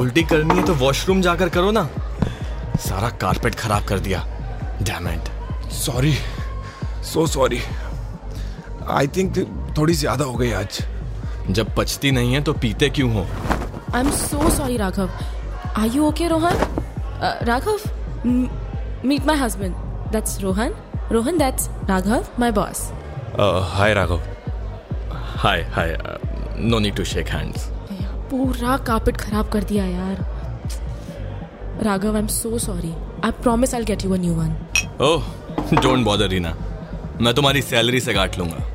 उल्टी करनी है तो वॉशरूम जाकर करो ना। सारा कारपेट खराब कर दिया। Damn it sorry so sorry I think थोड़ी ज़्यादा हो गई आज। जब पचती नहीं है तो पीते क्यों हो? I'm so sorry, Raghav. Are you okay, Rohan? Uh, Raghav, m- meet my husband. That's Rohan. Rohan, that's Raghav, my boss. Hi Raghav hi hi no need to shake hands पूरा कारपेट खराब कर दिया यार। Raghav I am so sorry I promise I get you a new one oh don't bother Reena मैं तुम्हारी salary से काट लूँगा।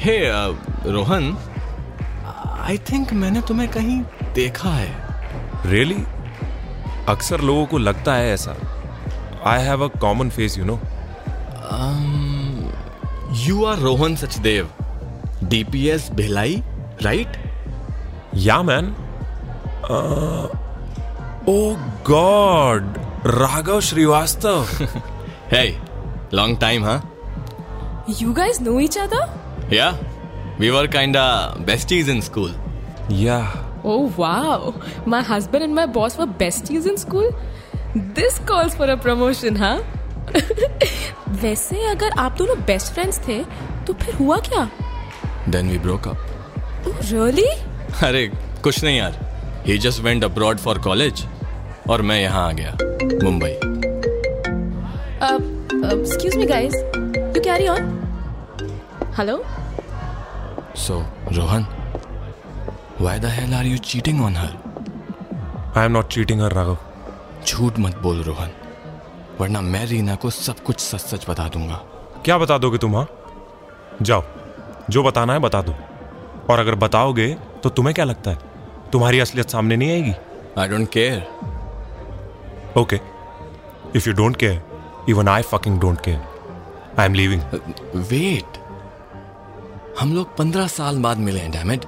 हे रोहन आई थिंक मैंने तुम्हें कहीं देखा है। रियली अक्सर लोगों को लगता है ऐसा। I have a common face you know you are Rohan Sachdev DPS Bhilai right yeah man oh God Raghav Srivastava hey long time हाँ you guys know each other Yeah, we were kinda besties in school. या Oh wow, my husband and my boss were besties in school. This calls for a promotion, huh? वैसे अगर आप दोनों best friends थे तो फिर हुआ क्या Then we broke up. Really अरे कुछ नहीं यार। He just went abroad for college और मैं यहाँ आ गया Mumbai. Excuse me guys you carry on hello so Rohan why the hell are you cheating on her I am not cheating her Raghav झूठ मत बोल रोहन वरना मैं रीना को सब कुछ सच सच बता दूँगा। क्या बता दोगे तुम हाँ? जाओ। जो बताना है बता दो। और अगर बताओगे तो तुम्हें क्या लगता है? तुम्हारी असलियत सामने नहीं आएगी। I don't care okay if you don't care even I fucking don't care I am leaving wait हम लोग पंद्रह साल बाद मिले हैं damn it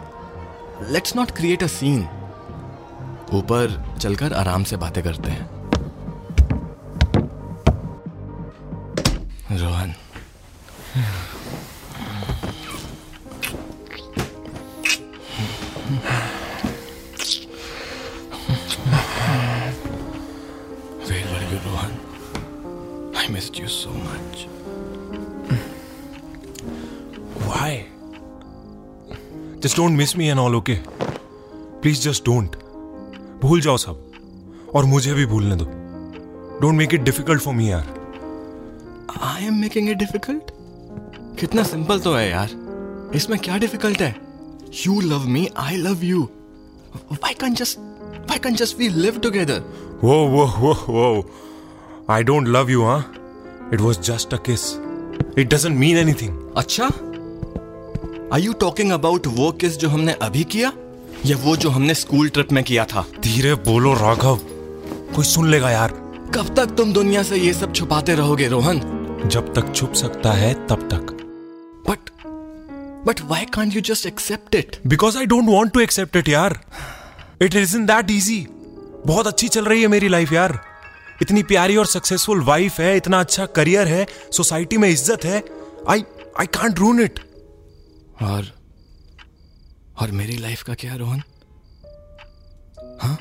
let's not create a scene ऊपर चलकर आराम से बातें करते हैं। Rohan. You so much. Why? Just don't miss me and all, okay? Please just don't. भूल जाओ सब। और मुझे भी भूलने दो। Don't make it difficult for me यार। I am making it difficult कितना सिंपल तो है यार। इसमें क्या डिफ़िकल्ट है? You love me I love you why can just why can just we live together वो वो वो वो आई डोंट लव यू हाँ it was just a kiss it doesn't mean anything अच्छा? आर यू टॉकिंग अबाउट वो kiss जो हमने अभी किया? या वो जो हमने स्कूल ट्रिप में किया था? धीरे बोलो राघव। कोई सुन लेगा यार। कब तक तुम दुनिया से ये सब छुपाते रहोगे रोहन? जब तक छुप सकता है तब तक। But but why can't you just accept it because I don't want to accept it यार। It is in that easy बहुत अच्छी चल रही है मेरी लाइफ यार। इतनी प्यारी और सक्सेसफुल वाइफ है इतना अच्छा करियर है सोसाइटी में इज़्ज़त है आई आई कांट रून इट और और मेरी लाइफ का क्या रोहन? हाँ?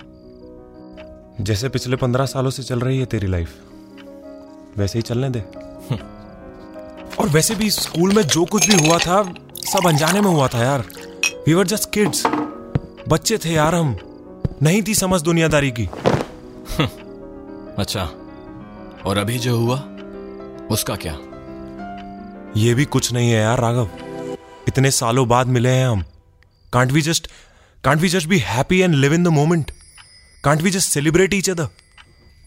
जैसे पिछले पंद्रह सालों से चल रही है तेरी लाइफ वैसे ही चलने दे। और वैसे भी स्कूल में जो कुछ भी हुआ था सब अनजाने में हुआ था यार। वी वर जस्ट किड्स बच्चे थे यार हम। नहीं थी समझ दुनियादारी की। अच्छा और अभी जो हुआ उसका क्या? ये भी कुछ नहीं है यार राघव। इतने सालों बाद मिले हैं हम। Can't we just can't we just be happy and live in the moment can't we just celebrate each other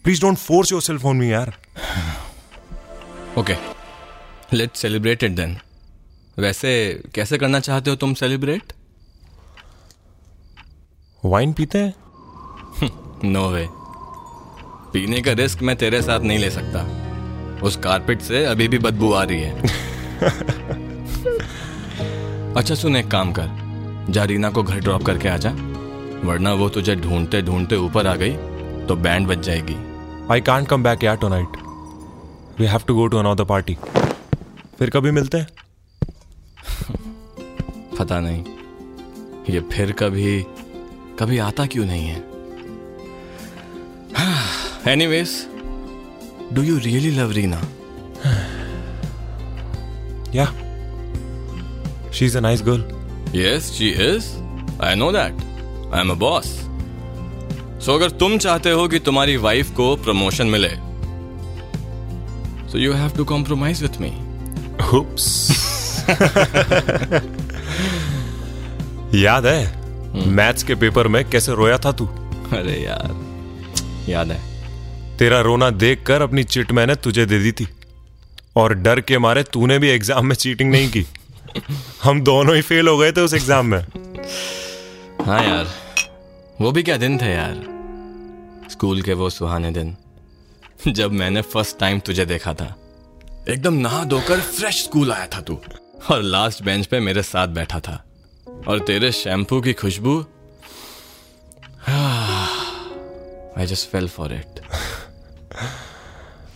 please don't force yourself on me यार। Okay let celebrate it then वैसे कैसे करना चाहते हो तुम सेलिब्रेट वाइन पीते हैं? No वे पीने का रिस्क मैं तेरे साथ नहीं ले सकता। उस कारपेट से अभी भी बदबू आ रही है। अच्छा सुन एक काम कर। जा रीना को घर ड्रॉप करके आ जा। वरना वो तुझे ढूंढते ढूंढते ऊपर आ गई तो बैंड बज जाएगी। आई कांट कम बैक यार tonight we have to go to another party फिर कभी मिलते हैं? पता नहीं। ये फिर कभी कभी आता क्यों नहीं है? Anyways do you really love Reena या she is a nice girl yes she is I know that I am a boss so अगर तुम चाहते हो कि तुम्हारी वाइफ को प्रमोशन मिले so you have to compromise with me Oops. याद है मैथ्स के पेपर में कैसे रोया था तू? अरे यार याद है। तेरा रोना देखकर अपनी चिट मैंने तुझे दे दी थी। और डर के मारे तूने भी एग्ज़ाम में चीटिंग नहीं की। हम दोनों ही फेल हो गए थे उस एग्ज़ाम में। हाँ यार, वो भी क्या दिन थे यार? स्कूल के वो सुहाने दिन, जब मैंने फ़र्स्ट टाइम तुझे देखा था। एकदम नहा धोकर फ्रेश स्कूल आया था तू। और लास्ट बेंच पे मेरे साथ बैठा था। और तेरे शैम्पू की खुशबू आई just fell for it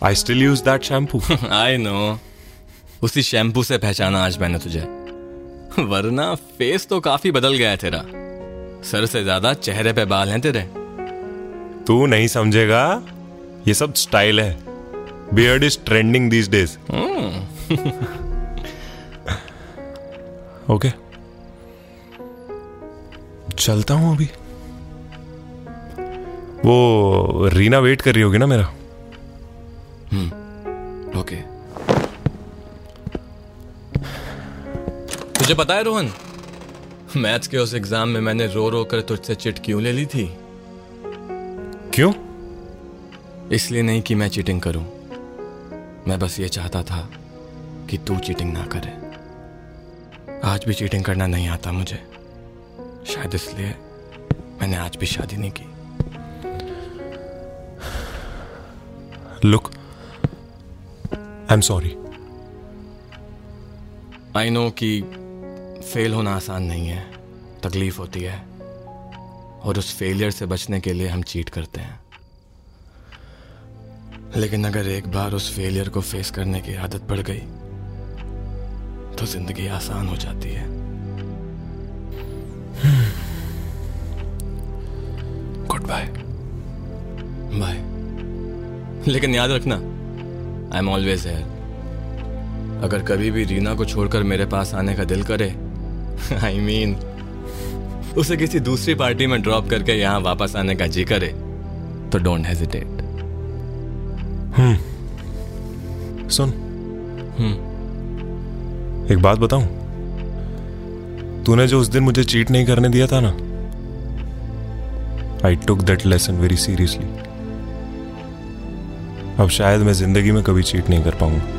I still use that shampoo I know उसी शैम्पू से पहचाना आज मैंने तुझे। वरना फेस तो काफ़ी बदल गया है तेरा। सर से ज़्यादा चेहरे पे बाल हैं तेरे। तू नहीं समझेगा ये सब स्टाइल है। Beard is trending these days okay चलता हूँ अभी। वो रीना वेट कर रही होगी ना मेरा। तुझे पता है रोहन। मैथ्स के उस एग्ज़ाम में मैंने रो रो कर तुझसे चिट क्यों ले ली थी? क्यों? इसलिए नहीं कि मैं चीटिंग करूँ। मैं बस ये चाहता था कि तू चीटिंग ना करे। आज भी चीटिंग करना नहीं आता मुझे। शायद इसलिए मैंने आज भी शादी नहीं की। Look I am sorry I know कि फेल होना आसान नहीं है, तकलीफ़ होती है, और उस फेलियर से बचने के लिए हम चीट करते हैं। लेकिन अगर एक बार उस फेलियर को फेस करने की आदत पड़ गई तो ज़िंदगी आसान हो जाती है। गुड बाय बाय लेकिन याद रखना आई एम ऑलवेज हेयर अगर कभी भी रीना को छोड़कर मेरे पास आने का दिल करे आई मीन mean, उसे किसी दूसरी पार्टी में ड्रॉप करके यहाँ वापस आने का जी करे तो डोंट हेजिटेट हम्म। सुन। हम्म। एक बात बताऊँ? तूने जो उस दिन मुझे चीट नहीं करने दिया था ना I took that lesson very seriously अब शायद मैं ज़िंदगी में कभी चीट नहीं कर पाऊँगा।